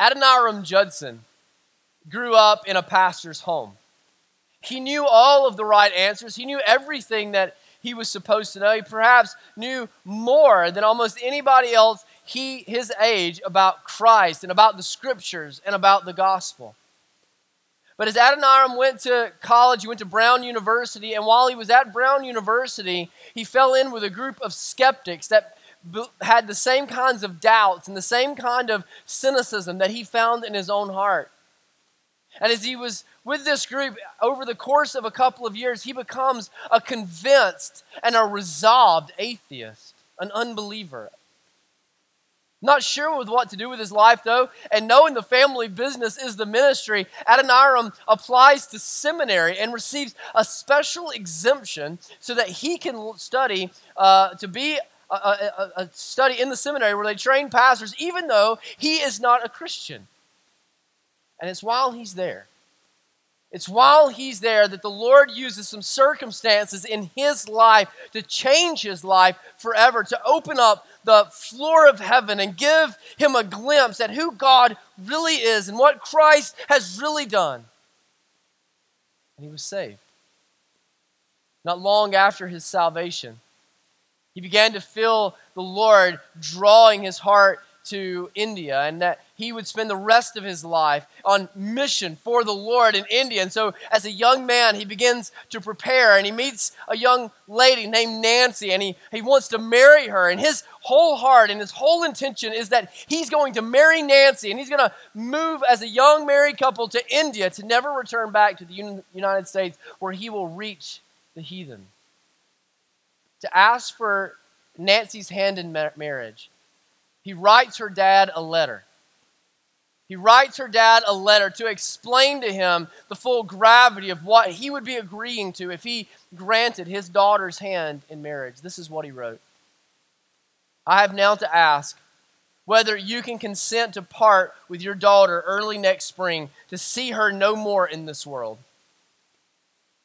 Adoniram Judson grew up in a pastor's home. He knew all of the right answers. He knew everything that he was supposed to know. He perhaps knew more than almost anybody else he his age about Christ and about the scriptures and about the gospel. But as Adoniram went to college, he went to Brown University, and while he was at Brown University, he fell in with a group of skeptics that had the same kinds of doubts and the same kind of cynicism that he found in his own heart. And as he was with this group over the course of a couple of years, he becomes a convinced and a resolved atheist, an unbeliever. Not sure with what to do with his life, though, and knowing the family business is the ministry, Adoniram applies to seminary and receives a special exemption so that he can study uh, to be a, a, a study in the seminary where they train pastors, even though he is not a Christian. And it's while he's there it's while he's there that the Lord uses some circumstances in his life to change his life forever, to open up the floor of heaven and give him a glimpse at who God really is and what Christ has really done. And he was saved. Not long after his salvation, he began to feel the Lord drawing his heart to India and that he would spend the rest of his life on mission for the Lord in India. And so, as a young man, he begins to prepare and he meets a young lady named Nancy and he, he wants to marry her. And his whole heart and his whole intention is that he's going to marry Nancy and he's going to move as a young married couple to India to never return back to the United States where he will reach the heathen. To ask for Nancy's hand in marriage he writes her dad a letter. He writes her dad a letter to explain to him the full gravity of what he would be agreeing to if he granted his daughter's hand in marriage. This is what he wrote I have now to ask whether you can consent to part with your daughter early next spring to see her no more in this world.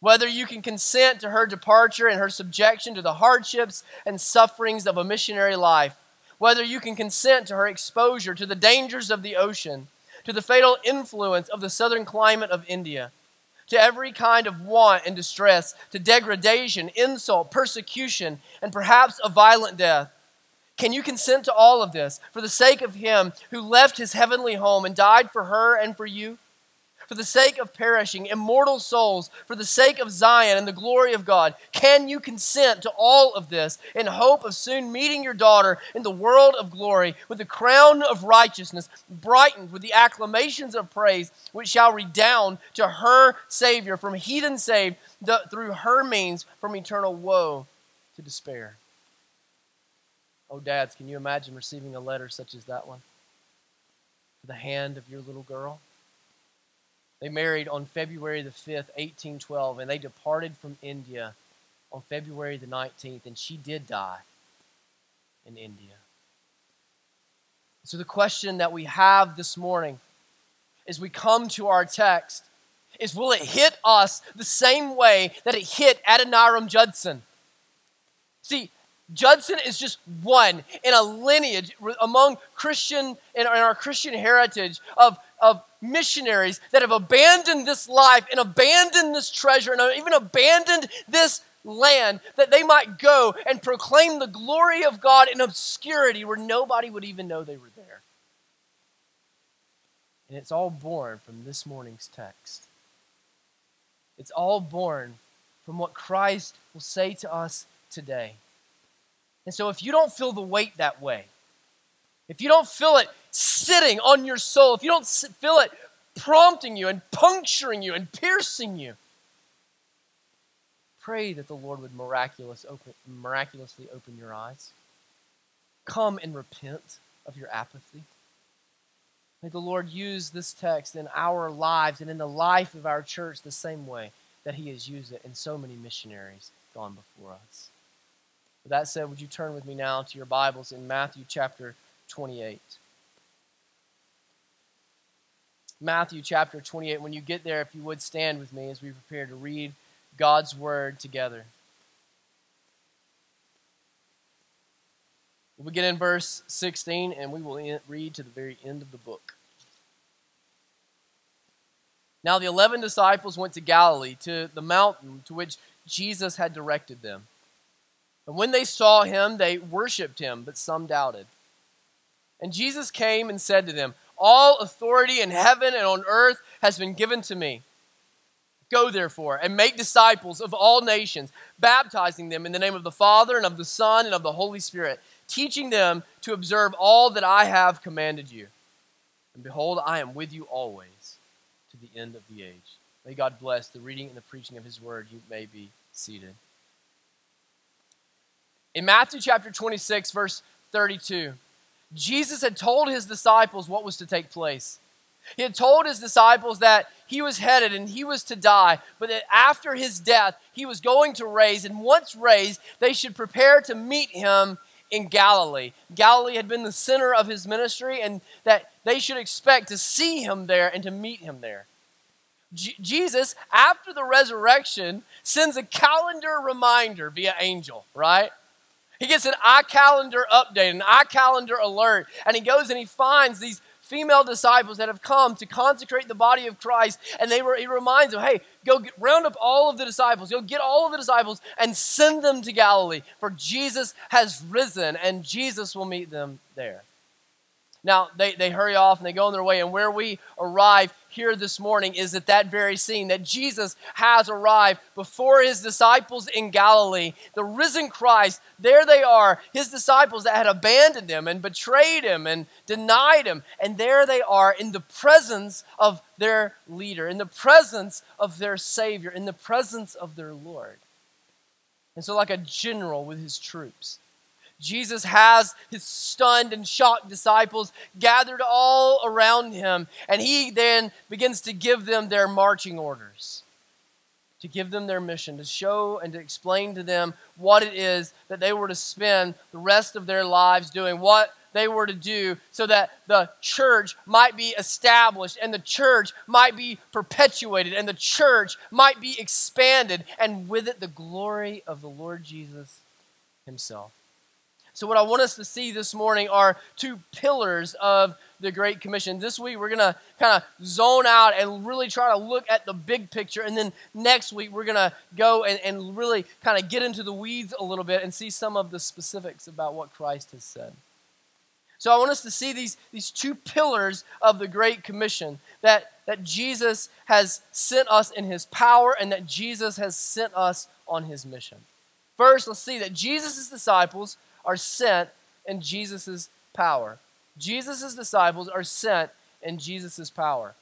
Whether you can consent to her departure and her subjection to the hardships and sufferings of a missionary life whether you can consent to her exposure to the dangers of the ocean, to the fatal influence of the southern climate of India, to every kind of want and distress, to degradation, insult, persecution, and perhaps a violent death. Can you consent to all of this for the sake of him who left his heavenly home and died for her and for you? For the sake of perishing, immortal souls, for the sake of Zion and the glory of God? Can you consent to all of this in hope of soon meeting your daughter in the world of glory with the crown of righteousness, brightened with the acclamations of praise, which shall redound to her Savior from heathen saved through her means from eternal woe to despair? Oh, dads, can you imagine receiving a letter such as that one? The hand of your little girl? They married on February the 5th, 1812, and they departed from India on February the 19th, and she did die in India. So, the question that we have this morning as we come to our text is will it hit us the same way that it hit Adoniram Judson? See, Judson is just one in a lineage among Christian, in our Christian heritage of, of missionaries that have abandoned this life and abandoned this treasure and even abandoned this land that they might go and proclaim the glory of God in obscurity where nobody would even know they were there. And it's all born from this morning's text. It's all born from what Christ will say to us today. And so if you don't feel the weight that way, if you don't feel it sitting on your soul, if you don't feel it prompting you and puncturing you and piercing you, pray that the Lord would miraculous open, miraculously open your eyes. Come and repent of your apathy. May the Lord use this text in our lives and in the life of our church the same way that He has used it in so many missionaries gone before us. With that said, would you turn with me now to your Bibles in Matthew chapter 28? Matthew chapter 28. When you get there, if you would stand with me as we prepare to read God's word together. We'll begin in verse 16 and we will read to the very end of the book. Now the eleven disciples went to Galilee, to the mountain to which Jesus had directed them. And when they saw him, they worshipped him, but some doubted. And Jesus came and said to them, All authority in heaven and on earth has been given to me. Go therefore and make disciples of all nations, baptizing them in the name of the Father and of the Son and of the Holy Spirit, teaching them to observe all that I have commanded you. And behold, I am with you always to the end of the age. May God bless the reading and the preaching of his word. You may be seated. In Matthew chapter 26, verse 32, Jesus had told his disciples what was to take place. He had told his disciples that he was headed and he was to die, but that after his death, he was going to raise, and once raised, they should prepare to meet him in Galilee. Galilee had been the center of his ministry, and that they should expect to see him there and to meet him there. J- Jesus, after the resurrection, sends a calendar reminder via angel, right? He gets an iCalendar update, an iCalendar alert, and he goes and he finds these female disciples that have come to consecrate the body of Christ, and they were, he reminds them, hey, go get, round up all of the disciples, go get all of the disciples and send them to Galilee, for Jesus has risen, and Jesus will meet them there. Now, they, they hurry off and they go on their way, and where we arrive here this morning is at that very scene that Jesus has arrived before his disciples in Galilee. The risen Christ, there they are, his disciples that had abandoned him and betrayed him and denied him. And there they are in the presence of their leader, in the presence of their Savior, in the presence of their Lord. And so, like a general with his troops, Jesus has his stunned and shocked disciples gathered all around him, and he then begins to give them their marching orders, to give them their mission, to show and to explain to them what it is that they were to spend the rest of their lives doing, what they were to do so that the church might be established and the church might be perpetuated and the church might be expanded, and with it the glory of the Lord Jesus himself. So, what I want us to see this morning are two pillars of the Great Commission. This week, we're going to kind of zone out and really try to look at the big picture. And then next week, we're going to go and, and really kind of get into the weeds a little bit and see some of the specifics about what Christ has said. So, I want us to see these, these two pillars of the Great Commission that, that Jesus has sent us in his power and that Jesus has sent us on his mission. First, let's see that Jesus' disciples are sent in Jesus' power. Jesus' disciples are sent in Jesus' power.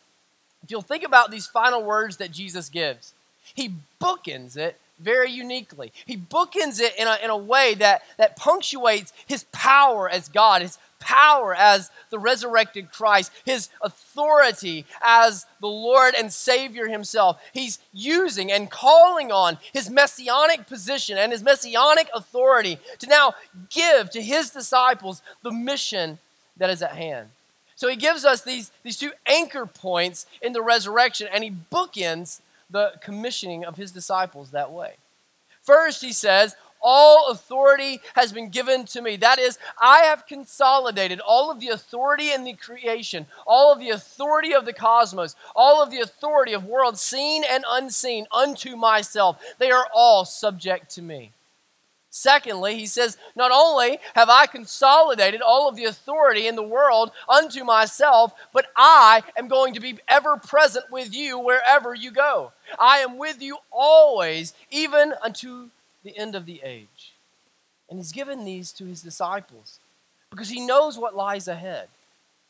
If you'll think about these final words that Jesus gives, he bookends it very uniquely. He bookends it in a, in a way that, that punctuates his power as God, his power as the resurrected Christ, his authority as the Lord and Savior himself. He's using and calling on his messianic position and his messianic authority to now give to his disciples the mission that is at hand. So he gives us these, these two anchor points in the resurrection, and he bookends the commissioning of his disciples that way. First, he says, all authority has been given to me. That is, I have consolidated all of the authority in the creation, all of the authority of the cosmos, all of the authority of worlds seen and unseen unto myself. They are all subject to me. Secondly, he says, Not only have I consolidated all of the authority in the world unto myself, but I am going to be ever present with you wherever you go. I am with you always, even unto the end of the age. And he's given these to his disciples because he knows what lies ahead.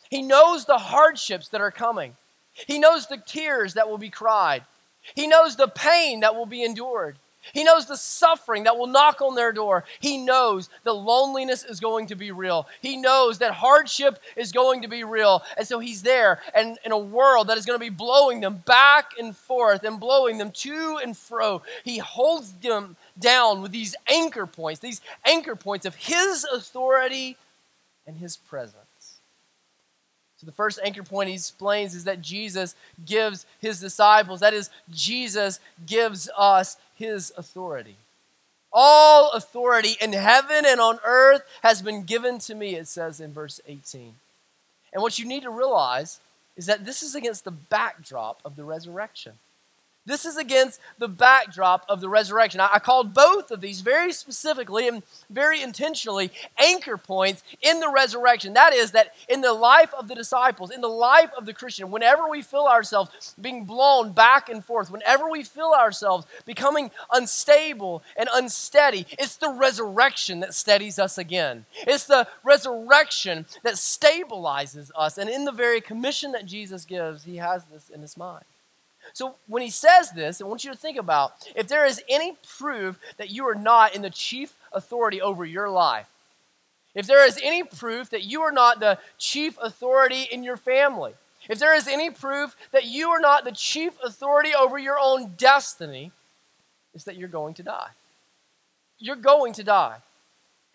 He knows the hardships that are coming. He knows the tears that will be cried. He knows the pain that will be endured. He knows the suffering that will knock on their door. He knows the loneliness is going to be real. He knows that hardship is going to be real. And so he's there and in a world that is going to be blowing them back and forth and blowing them to and fro. He holds them down with these anchor points, these anchor points of his authority and his presence. So, the first anchor point he explains is that Jesus gives his disciples, that is, Jesus gives us his authority. All authority in heaven and on earth has been given to me, it says in verse 18. And what you need to realize is that this is against the backdrop of the resurrection. This is against the backdrop of the resurrection. I, called both of these very specifically and very intentionally anchor points in the resurrection. That is, that in the life of the disciples, in the life of the Christian, whenever we feel ourselves being blown back and forth, whenever we feel ourselves becoming unstable and unsteady, it's the resurrection that steadies us again. It's the resurrection that stabilizes us. And in the very commission that Jesus gives, he has this in his mind. So when he says this, I want you to think about if there is any proof that you are not in the chief authority over your life, if there is any proof that you are not the chief authority in your family, if there is any proof that you are not the chief authority over your own destiny, it's that you're going to die. You're going to die.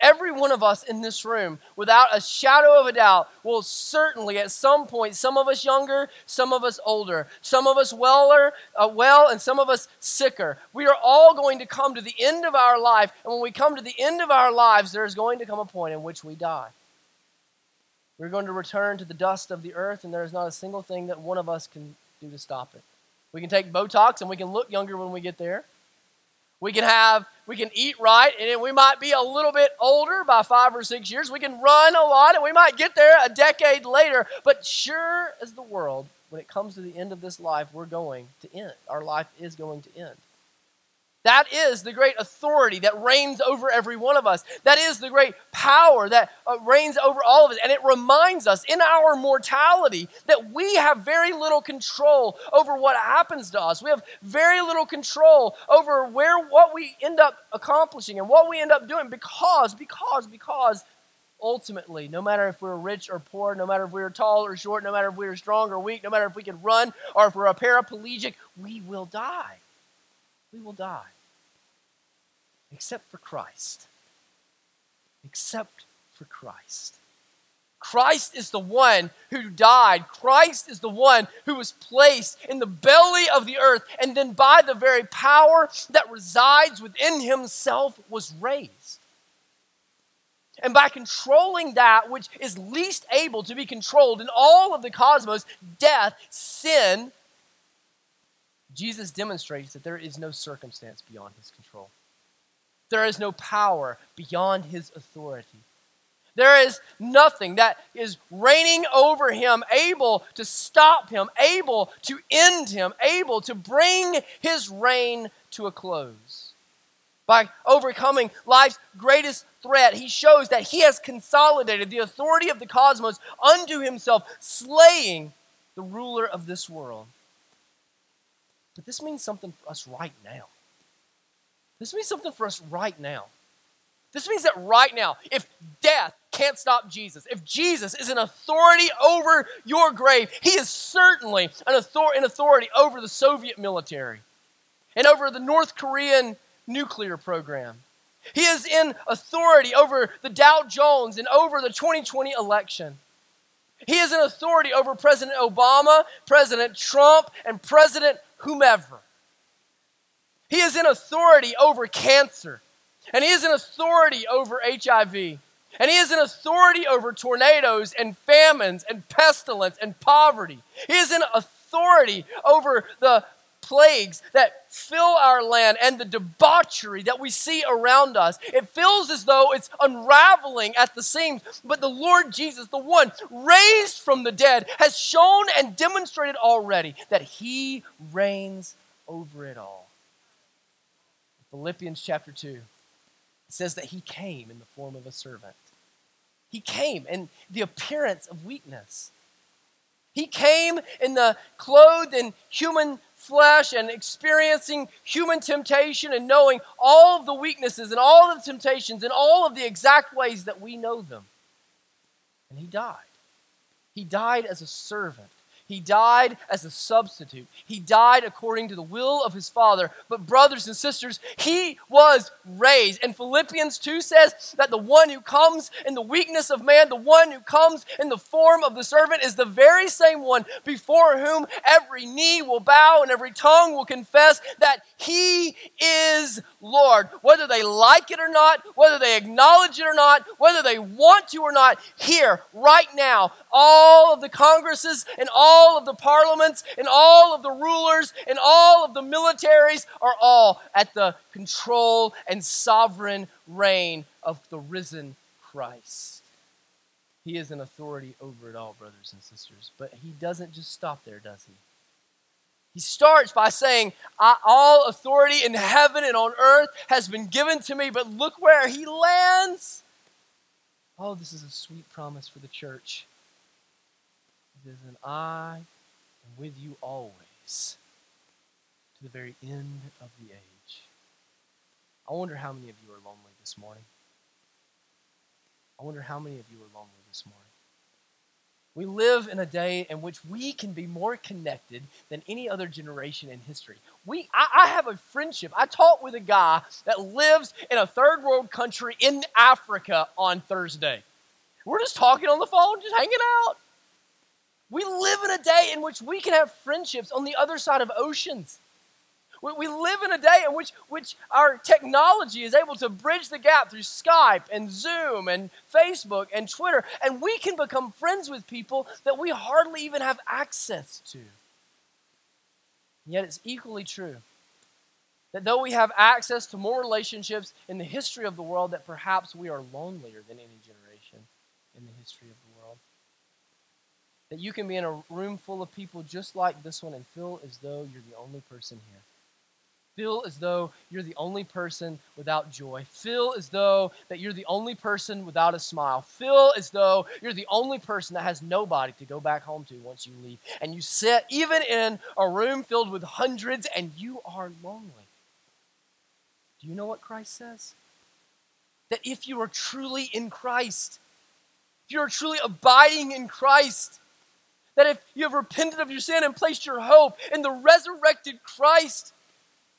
Every one of us in this room, without a shadow of a doubt, will certainly at some point, some of us younger, some of us older, some of us weller, uh, well, and some of us sicker. We are all going to come to the end of our life. And when we come to the end of our lives, there is going to come a point in which we die. We're going to return to the dust of the earth, and there is not a single thing that one of us can do to stop it. We can take Botox and we can look younger when we get there. We can have, we can eat right, and we might be a little bit older by five or six years. We can run a lot, and we might get there a decade later. But sure as the world, when it comes to the end of this life, we're going to end. Our life is going to end. That is the great authority that reigns over every one of us. That is the great power that uh, reigns over all of us. And it reminds us in our mortality that we have very little control over what happens to us. We have very little control over where what we end up accomplishing and what we end up doing because, because, because ultimately, no matter if we're rich or poor, no matter if we're tall or short, no matter if we're strong or weak, no matter if we can run or if we're a paraplegic, we will die we will die. Except for Christ. Except for Christ. Christ is the one who died. Christ is the one who was placed in the belly of the earth and then by the very power that resides within himself was raised. And by controlling that which is least able to be controlled in all of the cosmos, death, sin, Jesus demonstrates that there is no circumstance beyond his control. There is no power beyond his authority. There is nothing that is reigning over him, able to stop him, able to end him, able to bring his reign to a close. By overcoming life's greatest threat, he shows that he has consolidated the authority of the cosmos unto himself, slaying the ruler of this world. But this means something for us right now. This means something for us right now. This means that right now, if death can't stop Jesus, if Jesus is an authority over your grave, he is certainly an, author- an authority over the Soviet military and over the North Korean nuclear program. He is in authority over the Dow Jones and over the 2020 election. He is an authority over President Obama, President Trump, and President whomever. He is in authority over cancer, and he is in authority over HIV, and he is in authority over tornadoes and famines and pestilence and poverty. He is in authority over the plagues that fill our land and the debauchery that we see around us. It feels as though it's unraveling at the seams, but the Lord Jesus, the one raised from the dead, has shown and demonstrated already that he reigns over it all. Philippians chapter 2 says that he came in the form of a servant. He came in the appearance of weakness. He came in the clothed in human flesh and experiencing human temptation and knowing all of the weaknesses and all of the temptations and all of the exact ways that we know them. And he died. He died as a servant. He died as a substitute. He died according to the will of his Father. But, brothers and sisters, he was raised. And Philippians 2 says that the one who comes in the weakness of man, the one who comes in the form of the servant, is the very same one before whom every knee will bow and every tongue will confess that he is Lord. Whether they like it or not, whether they acknowledge it or not, whether they want to or not, here, right now, all of the congresses and all of the parliaments and all of the rulers and all of the militaries are all at the control and sovereign reign of the risen Christ. He is an authority over it all, brothers and sisters. But he doesn't just stop there, does he? He starts by saying, All authority in heaven and on earth has been given to me, but look where he lands. Oh, this is a sweet promise for the church. It is an I am with you always to the very end of the age. I wonder how many of you are lonely this morning. I wonder how many of you are lonely this morning. We live in a day in which we can be more connected than any other generation in history. We, I, I, have a friendship. I talked with a guy that lives in a third world country in Africa on Thursday. We're just talking on the phone, just hanging out. We live in a day in which we can have friendships on the other side of oceans. We, we live in a day in which, which our technology is able to bridge the gap through Skype and Zoom and Facebook and Twitter, and we can become friends with people that we hardly even have access to. Yet it's equally true that though we have access to more relationships in the history of the world, that perhaps we are lonelier than any generation in the history of the world. That you can be in a room full of people just like this one and feel as though you're the only person here feel as though you're the only person without joy. Feel as though that you're the only person without a smile. Feel as though you're the only person that has nobody to go back home to once you leave. And you sit even in a room filled with hundreds and you are lonely. Do you know what Christ says? That if you are truly in Christ, if you are truly abiding in Christ, that if you have repented of your sin and placed your hope in the resurrected Christ,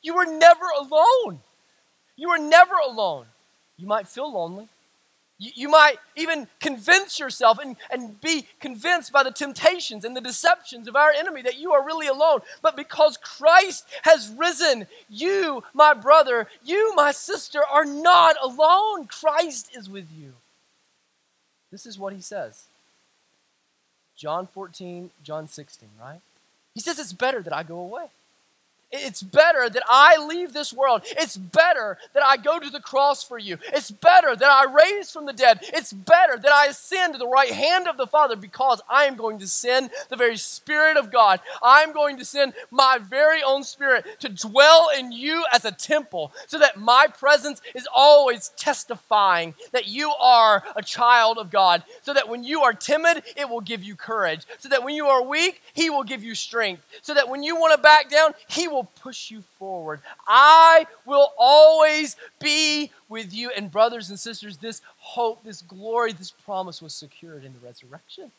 you are never alone. You are never alone. You might feel lonely. You, you might even convince yourself and, and be convinced by the temptations and the deceptions of our enemy that you are really alone. But because Christ has risen, you, my brother, you, my sister, are not alone. Christ is with you. This is what he says. John 14, John 16, right? He says it's better that I go away. It's better that I leave this world. It's better that I go to the cross for you. It's better that I raise from the dead. It's better that I ascend to the right hand of the Father because I am going to send the very Spirit of God. I'm going to send my very own Spirit to dwell in you as a temple so that my presence is always testifying that you are a child of God. So that when you are timid, it will give you courage. So that when you are weak, He will give you strength. So that when you want to back down, He will will push you forward. I will always be with you. And, brothers and sisters, this hope, this glory, this promise was secured in the resurrection.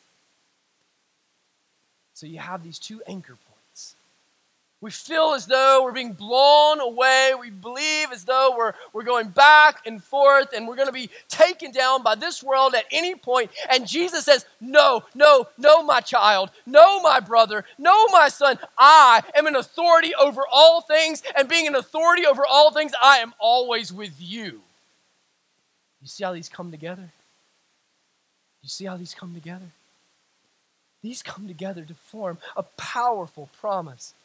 So you have these two anchor points we feel as though we're being blown away. We believe as though we're, we're going back and forth and we're going to be taken down by this world at any point. And Jesus says, No, no, no, my child. No, my brother. No, my son. I am an authority over all things. And being an authority over all things, I am always with you. You see how these come together? You see how these come together? These come together to form a powerful promise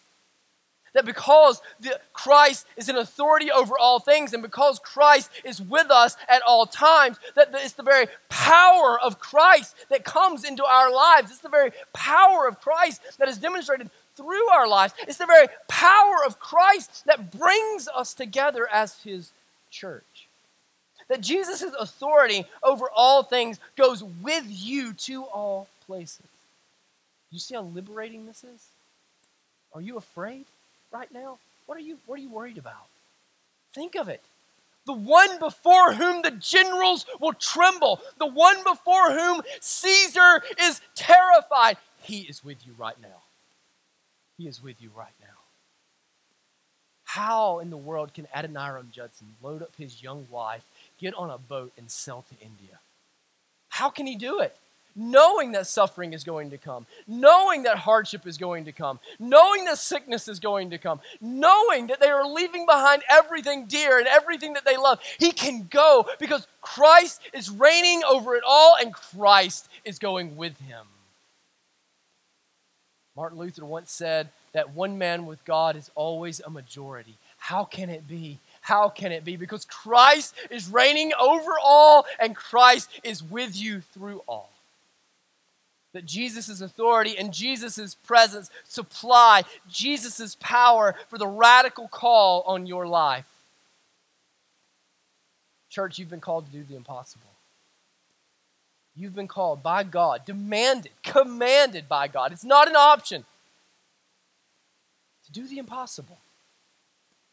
that because the, Christ is an authority over all things and because Christ is with us at all times, that it's the very power of Christ that comes into our lives. It's the very power of Christ that is demonstrated through our lives. It's the very power of Christ that brings us together as his church. That Jesus' authority over all things goes with you to all places. You see how liberating this is? Are you afraid? Right now? What are you, what are you worried about? Think of it. The one before whom the generals will tremble, the one before whom Caesar is terrified, he is with you right now. He is with you right now. How in the world can Adoniram Judson load up his young wife, get on a boat, and sail to India? How can he do it? Knowing that suffering is going to come, knowing that hardship is going to come, knowing that sickness is going to come, knowing that they are leaving behind everything dear and everything that they love. He can go because Christ is reigning over it all and Christ is going with him. Martin Luther once said that one man with God is always a majority. How can it be? How can it be? Because Christ is reigning over all and Christ is with you through all. That Jesus' authority and Jesus' presence supply Jesus' power for the radical call on your life. Church, you've been called to do the impossible. You've been called by God, demanded, commanded by God. It's not an option to do the impossible.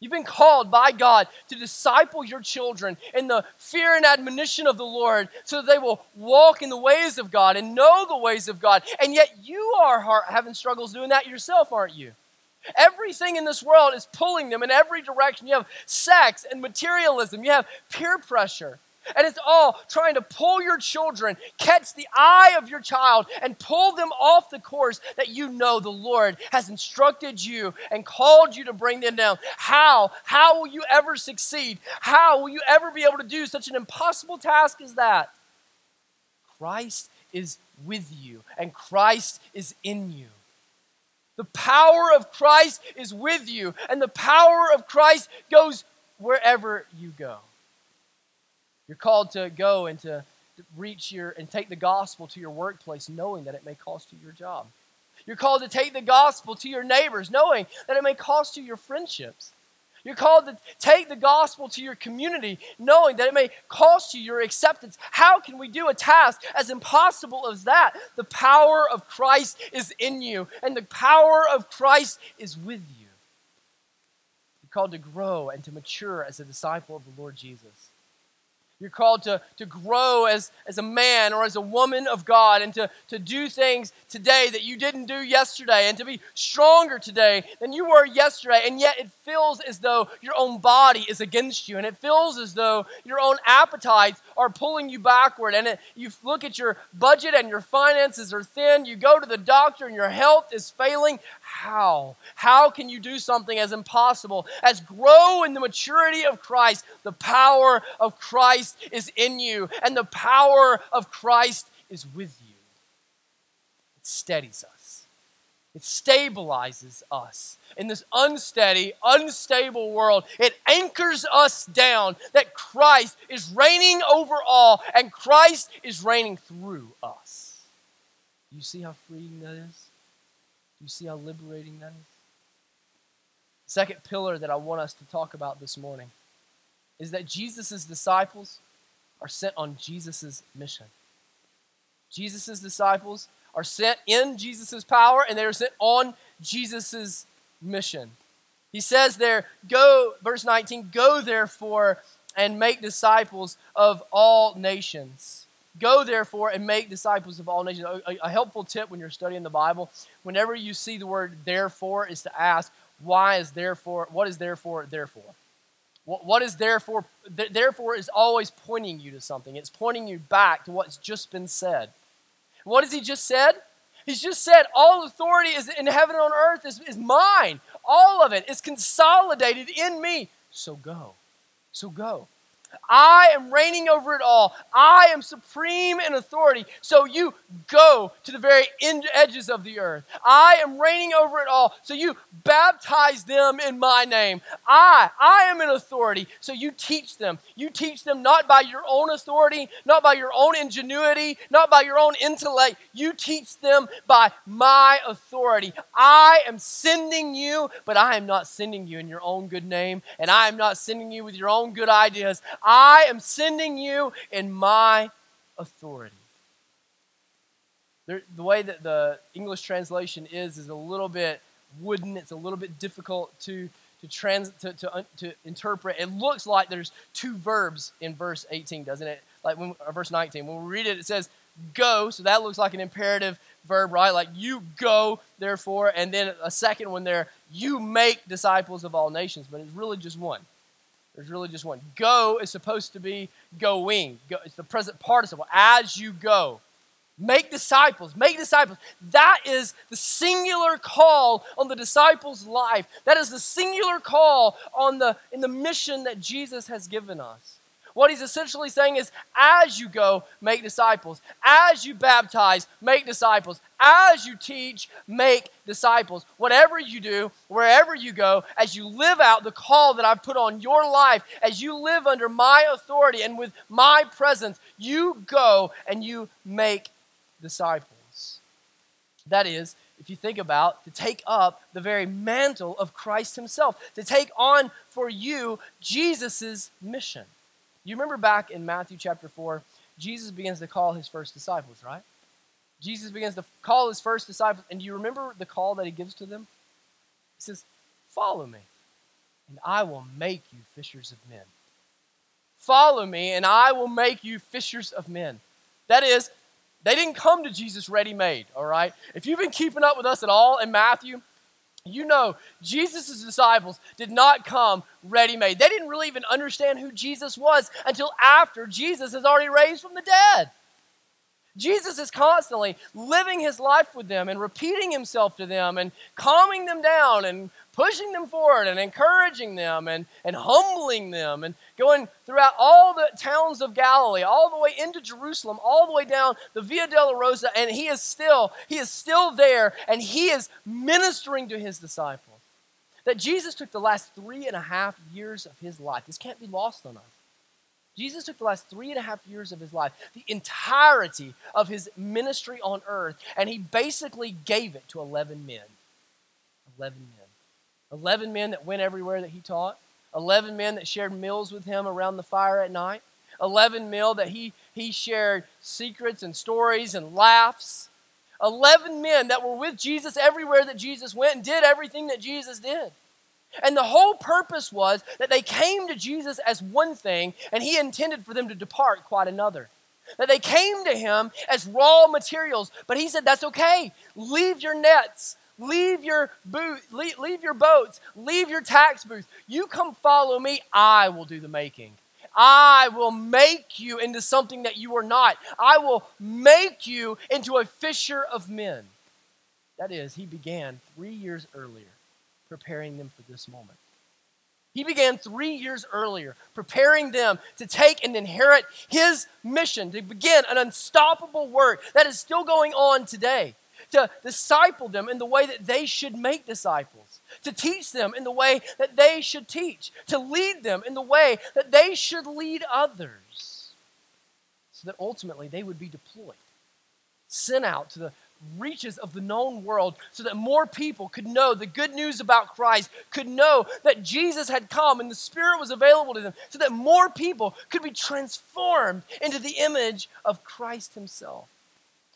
You've been called by God to disciple your children in the fear and admonition of the Lord so that they will walk in the ways of God and know the ways of God. And yet you are having struggles doing that yourself, aren't you? Everything in this world is pulling them in every direction. You have sex and materialism, you have peer pressure, and it's all trying to pull your children, catch the eye of your child, and pull them off the course that you know the Lord has instructed you and called you to bring them down. How? How will you ever succeed? How will you ever be able to do such an impossible task as that? Christ is with you, and Christ is in you. The power of Christ is with you, and the power of Christ goes wherever you go. You're called to go and to reach your and take the gospel to your workplace, knowing that it may cost you your job. You're called to take the gospel to your neighbors, knowing that it may cost you your friendships. You're called to take the gospel to your community, knowing that it may cost you your acceptance. How can we do a task as impossible as that? The power of Christ is in you, and the power of Christ is with you. You're called to grow and to mature as a disciple of the Lord Jesus. You're called to, to grow as, as a man or as a woman of God and to, to do things today that you didn't do yesterday and to be stronger today than you were yesterday. And yet it feels as though your own body is against you and it feels as though your own appetites are pulling you backward. And it, you look at your budget and your finances are thin. You go to the doctor and your health is failing. How? How can you do something as impossible as grow in the maturity of Christ? The power of Christ is in you, and the power of Christ is with you. It steadies us, it stabilizes us. In this unsteady, unstable world, it anchors us down that Christ is reigning over all and Christ is reigning through us. You see how freeing that is? Do you see how liberating that is? Second pillar that I want us to talk about this morning is that Jesus' disciples are sent on Jesus' mission. Jesus' disciples are sent in Jesus' power and they are sent on Jesus' mission. He says there, go, verse 19, go therefore and make disciples of all nations. Go therefore and make disciples of all nations. A, a, helpful tip when you're studying the Bible, whenever you see the word therefore, is to ask, why is therefore, what is therefore, therefore? What, what is therefore, th- therefore is always pointing you to something. It's pointing you back to what's just been said. What has he just said? He's just said, all authority is in heaven and on earth is, is mine. All of it is consolidated in me. So go. So go. I am reigning over it all. I am supreme in authority. So you go to the very end edges of the earth. I am reigning over it all. So you baptize them in my name. I, I am in authority. So you teach them. You teach them not by your own authority, not by your own ingenuity, not by your own intellect. You teach them by my authority. I am sending you, but I am not sending you in your own good name, and I am not sending you with your own good ideas. I am sending you in my authority. The way that the English translation is is a little bit wooden. It's a little bit difficult to to, trans, to, to, to interpret. It looks like there's two verbs in verse 18, doesn't it? Like when, verse 19. When we read it, it says go. So that looks like an imperative verb, right? Like you go, therefore, and then a second one there, you make disciples of all nations. But it's really just one. There's really just one. Go is supposed to be going. Go, it's the present participle. As you go. Make disciples. Make disciples. That is the singular call on the disciples' life. That is the singular call on the in the mission that Jesus has given us. What he's essentially saying is as you go, make disciples. As you baptize, make disciples. As you teach, make disciples. Whatever you do, wherever you go, as you live out the call that I've put on your life, as you live under my authority and with my presence, you go and you make disciples. That is, if you think about, to take up the very mantle of Christ Himself, to take on for you Jesus' mission. You remember back in Matthew chapter 4, Jesus begins to call his first disciples, right? Jesus begins to call his first disciples. And do you remember the call that he gives to them? He says, Follow me, and I will make you fishers of men. Follow me, and I will make you fishers of men. That is, they didn't come to Jesus ready made, all right? If you've been keeping up with us at all in Matthew, you know, Jesus' disciples did not come ready made. They didn't really even understand who Jesus was until after Jesus has already raised from the dead. Jesus is constantly living his life with them and repeating himself to them and calming them down and pushing them forward and encouraging them and, and humbling them and going throughout all the towns of Galilee, all the way into Jerusalem, all the way down the Via Dolorosa, and he is still, he is still there, and he is ministering to his disciples. That Jesus took the last three and a half years of his life. This can't be lost on us. Jesus took the last three and a half years of his life, the entirety of his ministry on earth, and he basically gave it to 11 men. 11 men. 11 men that went everywhere that he taught, 11 men that shared meals with him around the fire at night, 11 men that he, he shared secrets and stories and laughs, 11 men that were with Jesus everywhere that Jesus went and did everything that Jesus did. And the whole purpose was that they came to Jesus as one thing, and he intended for them to depart quite another. That they came to him as raw materials, but he said, That's okay. Leave your nets, Leave your boot, leave, leave your boats, leave your tax booth. You come follow me, I will do the making. I will make you into something that you are not. I will make you into a fisher of men. That is, he began three years earlier preparing them for this moment. He began three years earlier, preparing them to take and inherit his mission, to begin an unstoppable work that is still going on today to disciple them in the way that they should make disciples, to teach them in the way that they should teach, to lead them in the way that they should lead others, so that ultimately they would be deployed, sent out to the reaches of the known world so that more people could know the good news about Christ, could know that Jesus had come and the Spirit was available to them, so that more people could be transformed into the image of Christ Himself.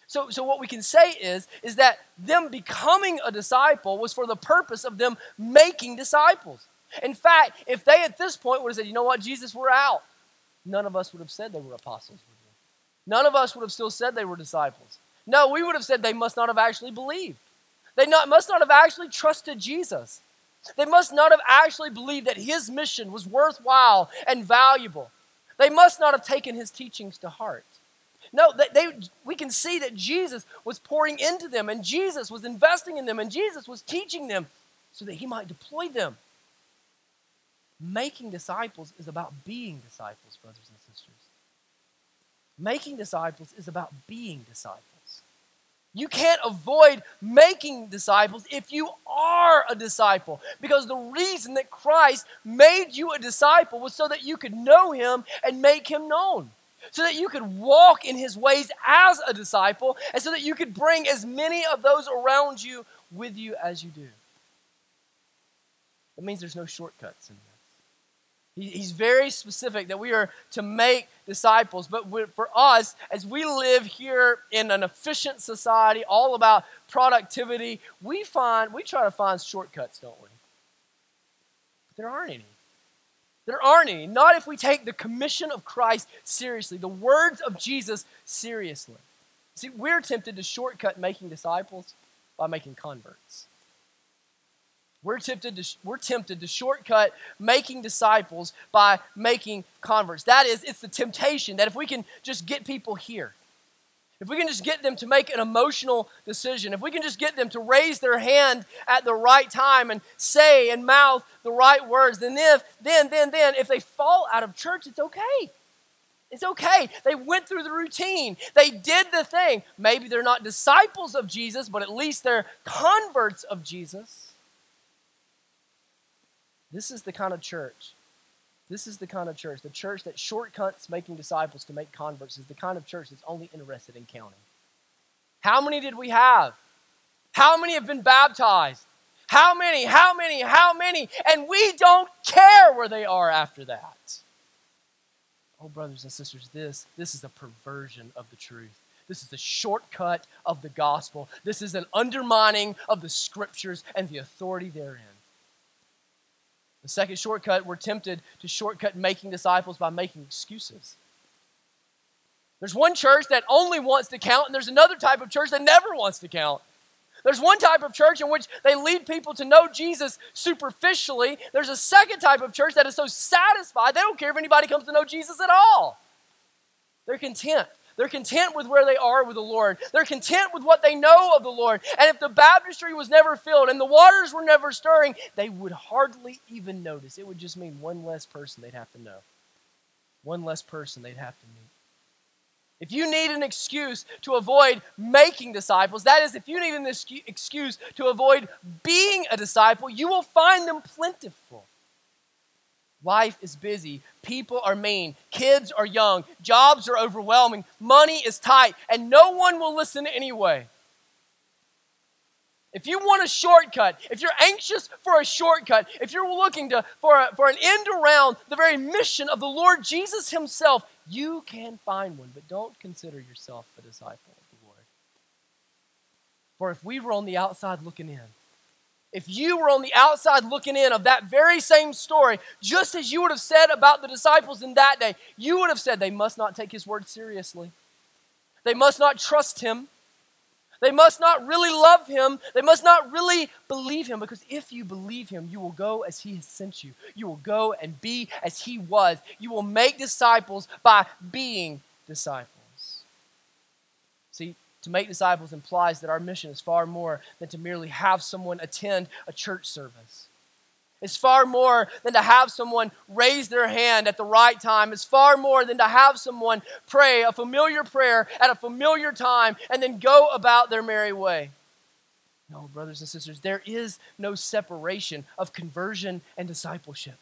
So, so what we can say is, is that them becoming a disciple was for the purpose of them making disciples. In fact, if they at this point would have said, you know what, Jesus, we're out, none of us would have said they were apostles. None of us would have still said they were disciples. No, we would have said they must not have actually believed. They not, must not have actually trusted Jesus. They must not have actually believed that his mission was worthwhile and valuable. They must not have taken his teachings to heart. No, they, they, we can see that Jesus was pouring into them, and Jesus was investing in them, and Jesus was teaching them so that he might deploy them. Making disciples is about being disciples, brothers and sisters. Making disciples is about being disciples. You can't avoid making disciples if you are a disciple. Because the reason that Christ made you a disciple was so that you could know him and make him known so that you could walk in his ways as a disciple, and so that you could bring as many of those around you with you as you do. That means there's no shortcuts in this. He's very specific that we are to make disciples, but for us, as we live here in an efficient society, all about productivity, we find we try to find shortcuts, don't we? But there aren't any. There aren't any. Not if we take the commission of Christ seriously, the words of Jesus seriously. See, we're tempted to shortcut making disciples by making converts. We're tempted, to, we're tempted to shortcut making disciples by making converts. That is, it's the temptation that if we can just get people here, if we can just get them to make an emotional decision, if we can just get them to raise their hand at the right time and say and mouth the right words, then if then then then if they fall out of church, it's okay. It's okay. They went through the routine. They did the thing. Maybe they're not disciples of Jesus, but at least they're converts of Jesus. This is the kind of church. This is the kind of church. The church that shortcuts making disciples to make converts is the kind of church that's only interested in counting. How many did we have? How many have been baptized? How many? How many? How many? And we don't care where they are after that. Oh, brothers and sisters, this, this is a perversion of the truth. This is a shortcut of the gospel. This is an undermining of the scriptures and the authority therein. The second shortcut, we're tempted to shortcut making disciples by making excuses. There's one church that only wants to count, and there's another type of church that never wants to count. There's one type of church in which they lead people to know Jesus superficially. There's a second type of church that is so satisfied, they don't care if anybody comes to know Jesus at all. They're content. They're content with where they are with the Lord. They're content with what they know of the Lord. And if the baptistry was never filled and the waters were never stirring, they would hardly even notice. It would just mean one less person they'd have to know, one less person they'd have to meet. If you need an excuse to avoid making disciples, that is, if you need an excuse to avoid being a disciple, you will find them plentiful. Life is busy. People are mean. Kids are young. Jobs are overwhelming. Money is tight. And no one will listen anyway. If you want a shortcut, if you're anxious for a shortcut, if you're looking to, for, a, for an end around the very mission of the Lord Jesus Himself, you can find one, but don't consider yourself a disciple of the Lord. For if we were on the outside looking in, if you were on the outside looking in of that very same story, just as you would have said about the disciples in that day, you would have said they must not take his word seriously. They must not trust him. They must not really love him. They must not really believe him because if you believe him, you will go as he has sent you. You will go and be as he was. You will make disciples by being disciples. To make disciples implies that our mission is far more than to merely have someone attend a church service. It's far more than to have someone raise their hand at the right time. It's far more than to have someone pray a familiar prayer at a familiar time and then go about their merry way. No, brothers and sisters, there is no separation of conversion and discipleship.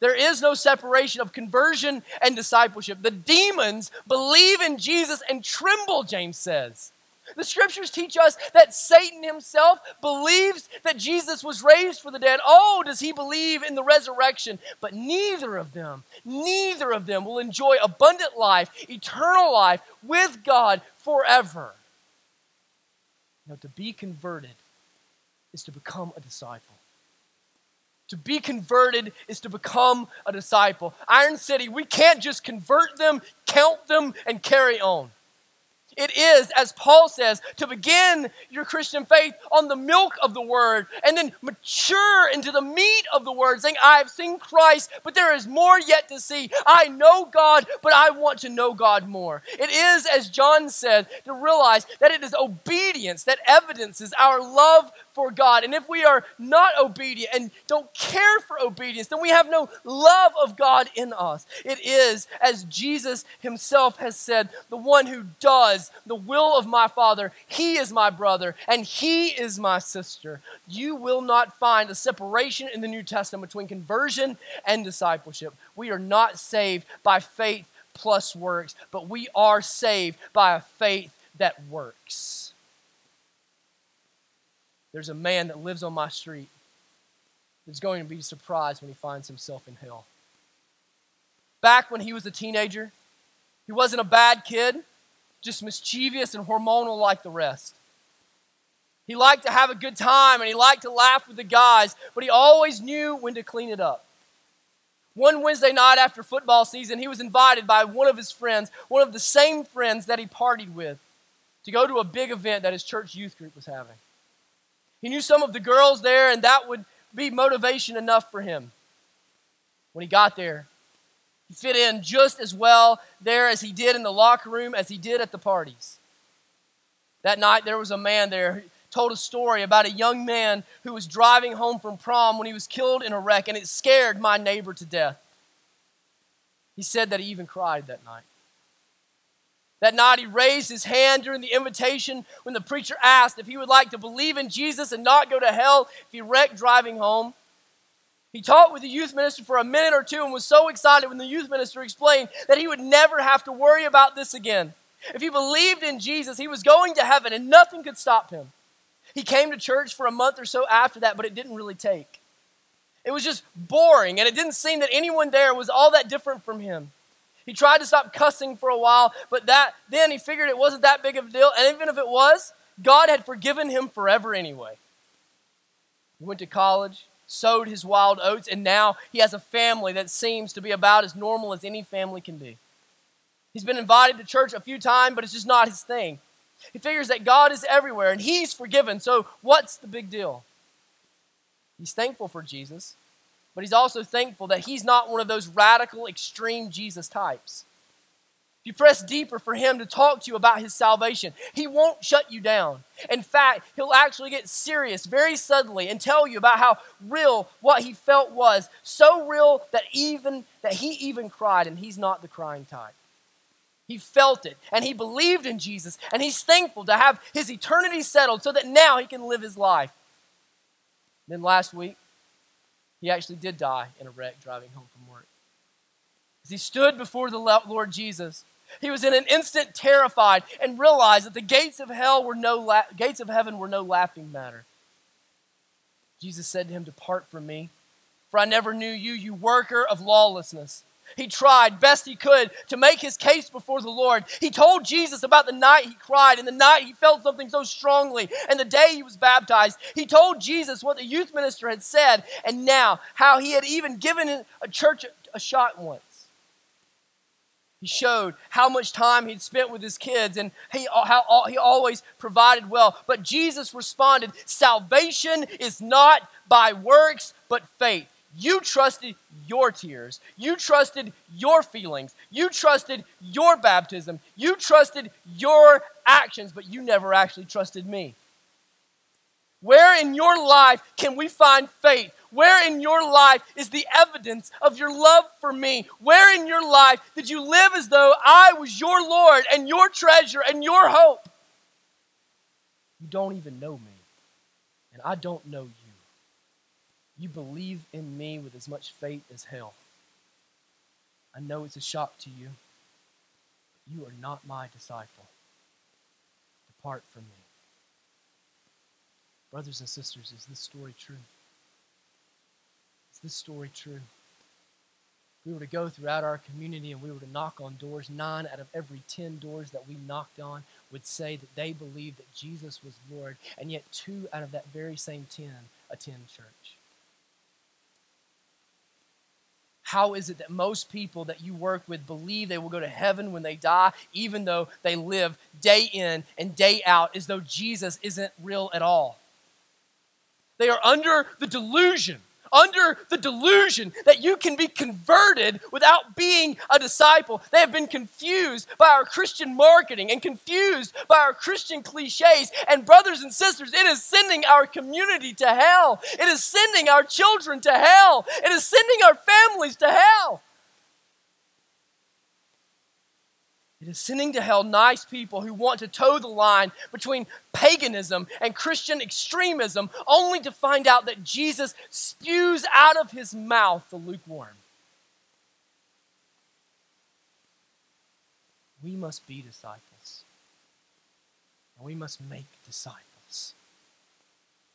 There is no separation of conversion and discipleship. The demons believe in Jesus and tremble, James says. The scriptures teach us that Satan himself believes that Jesus was raised for the dead. Oh, does he believe in the resurrection? But neither of them, neither of them will enjoy abundant life, eternal life with God forever. Now, to be converted is to become a disciple. To be converted is to become a disciple. Iron City, we can't just convert them, count them, and carry on. It is, as Paul says, to begin your Christian faith on the milk of the word and then mature into the meat of the word, saying, I have seen Christ, but there is more yet to see. I know God, but I want to know God more. It is, as John said, to realize that it is obedience that evidences our love for God. And if we are not obedient and don't care for obedience, then we have no love of God in us. It is, as Jesus himself has said, the one who does the will of my Father, he is my brother and he is my sister. You will not find a separation in the New Testament between conversion and discipleship. We are not saved by faith plus works, but we are saved by a faith that works. There's a man that lives on my street that's going to be surprised when he finds himself in hell. Back when he was a teenager, he wasn't a bad kid, just mischievous and hormonal like the rest. He liked to have a good time and he liked to laugh with the guys, but he always knew when to clean it up. One Wednesday night after football season, he was invited by one of his friends, one of the same friends that he partied with, to go to a big event that his church youth group was having. He knew some of the girls there, and that would be motivation enough for him. When he got there, he fit in just as well there as he did in the locker room as he did at the parties. That night, there was a man there who told a story about a young man who was driving home from prom when he was killed in a wreck, and it scared my neighbor to death. He said that he even cried that night. That night, he raised his hand during the invitation when the preacher asked if he would like to believe in Jesus and not go to hell if he wrecked driving home. He talked with the youth minister for a minute or two and was so excited when the youth minister explained that he would never have to worry about this again. If he believed in Jesus, he was going to heaven and nothing could stop him. He came to church for a month or so after that, but it didn't really take. It was just boring, and it didn't seem that anyone there was all that different from him. He tried to stop cussing for a while, but that then he figured it wasn't that big of a deal, and even if it was, God had forgiven him forever anyway. He went to college, sowed his wild oats, and now he has a family that seems to be about as normal as any family can be. He's been invited to church a few times, but it's just not his thing. He figures that God is everywhere and he's forgiven, so what's the big deal? He's thankful for Jesus, but he's also thankful that he's not one of those radical, extreme Jesus types. If you press deeper for him to talk to you about his salvation, he won't shut you down. In fact, he'll actually get serious very suddenly and tell you about how real what he felt was, so real that even that he even cried and he's not the crying type. He felt it and he believed in Jesus and he's thankful to have his eternity settled so that now he can live his life. Then last week, he actually did die in a wreck driving home from work. As he stood before the Lord Jesus, he was in an instant terrified and realized that the gates of hell were no la- gates of heaven were no laughing matter. Jesus said to him, "Depart from me, for I never knew you, you worker of lawlessness." He tried best he could to make his case before the Lord. He told Jesus about the night he cried and the night he felt something so strongly and the day he was baptized. He told Jesus what the youth minister had said and now how he had even given a church a shot once. He showed how much time he'd spent with his kids and he, how he always provided well. But Jesus responded Salvation is not by works, but faith. You trusted your tears. You trusted your feelings. You trusted your baptism. You trusted your actions, but you never actually trusted me. Where in your life can we find faith? Where in your life is the evidence of your love for me? Where in your life did you live as though I was your Lord and your treasure and your hope? You don't even know me, and I don't know you you believe in me with as much faith as hell. I know it's a shock to you, but you are not my disciple. Depart from me. Brothers and sisters, is this story true? Is this story true? If we were to go throughout our community and we were to knock on doors, nine out of every ten doors that we knocked on would say that they believed that Jesus was Lord, and yet two out of that very same ten attend church. How is it that most people that you work with believe they will go to heaven when they die, even though they live day in and day out as though Jesus isn't real at all? They are under the delusion under the delusion that you can be converted without being a disciple. They have been confused by our Christian marketing and confused by our Christian cliches. And, brothers and sisters, it is sending our community to hell. It is sending our children to hell. It is sending our families to hell. It is sending to hell nice people who want to toe the line between paganism and Christian extremism, only to find out that Jesus spews out of his mouth the lukewarm. We must be disciples, and we must make disciples.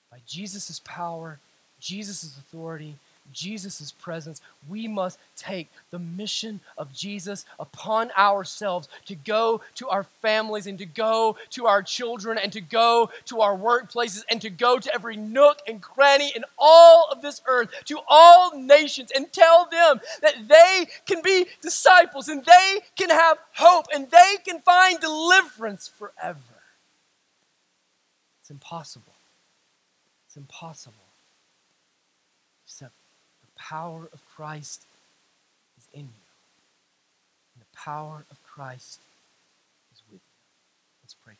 By Jesus' power, Jesus' authority, Jesus' presence, we must take the mission of Jesus upon ourselves to go to our families and to go to our children and to go to our workplaces and to go to every nook and cranny in all of this earth, to all nations, and tell them that they can be disciples and they can have hope and they can find deliverance forever. It's impossible. It's impossible power of Christ is in you. And the power of Christ is with you. Let's pray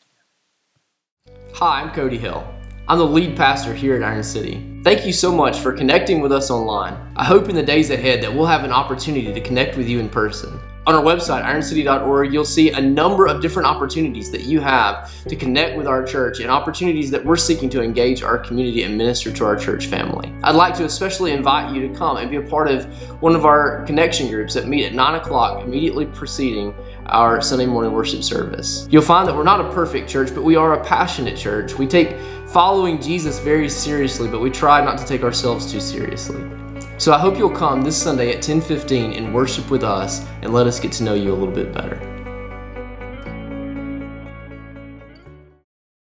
together. Hi, I'm Cody Hill. I'm the lead pastor here at Iron City. Thank you so much for connecting with us online. I hope in the days ahead that we'll have an opportunity to connect with you in person. On our website, ironcity.org, you'll see a number of different opportunities that you have to connect with our church and opportunities that we're seeking to engage our community and minister to our church family. I'd like to especially invite you to come and be a part of one of our connection groups that meet at 9 o'clock immediately preceding our Sunday morning worship service. You'll find that we're not a perfect church, but we are a passionate church. We take following Jesus very seriously, but we try not to take ourselves too seriously. So I hope you'll come this Sunday at 10:15 and worship with us and let us get to know you a little bit better.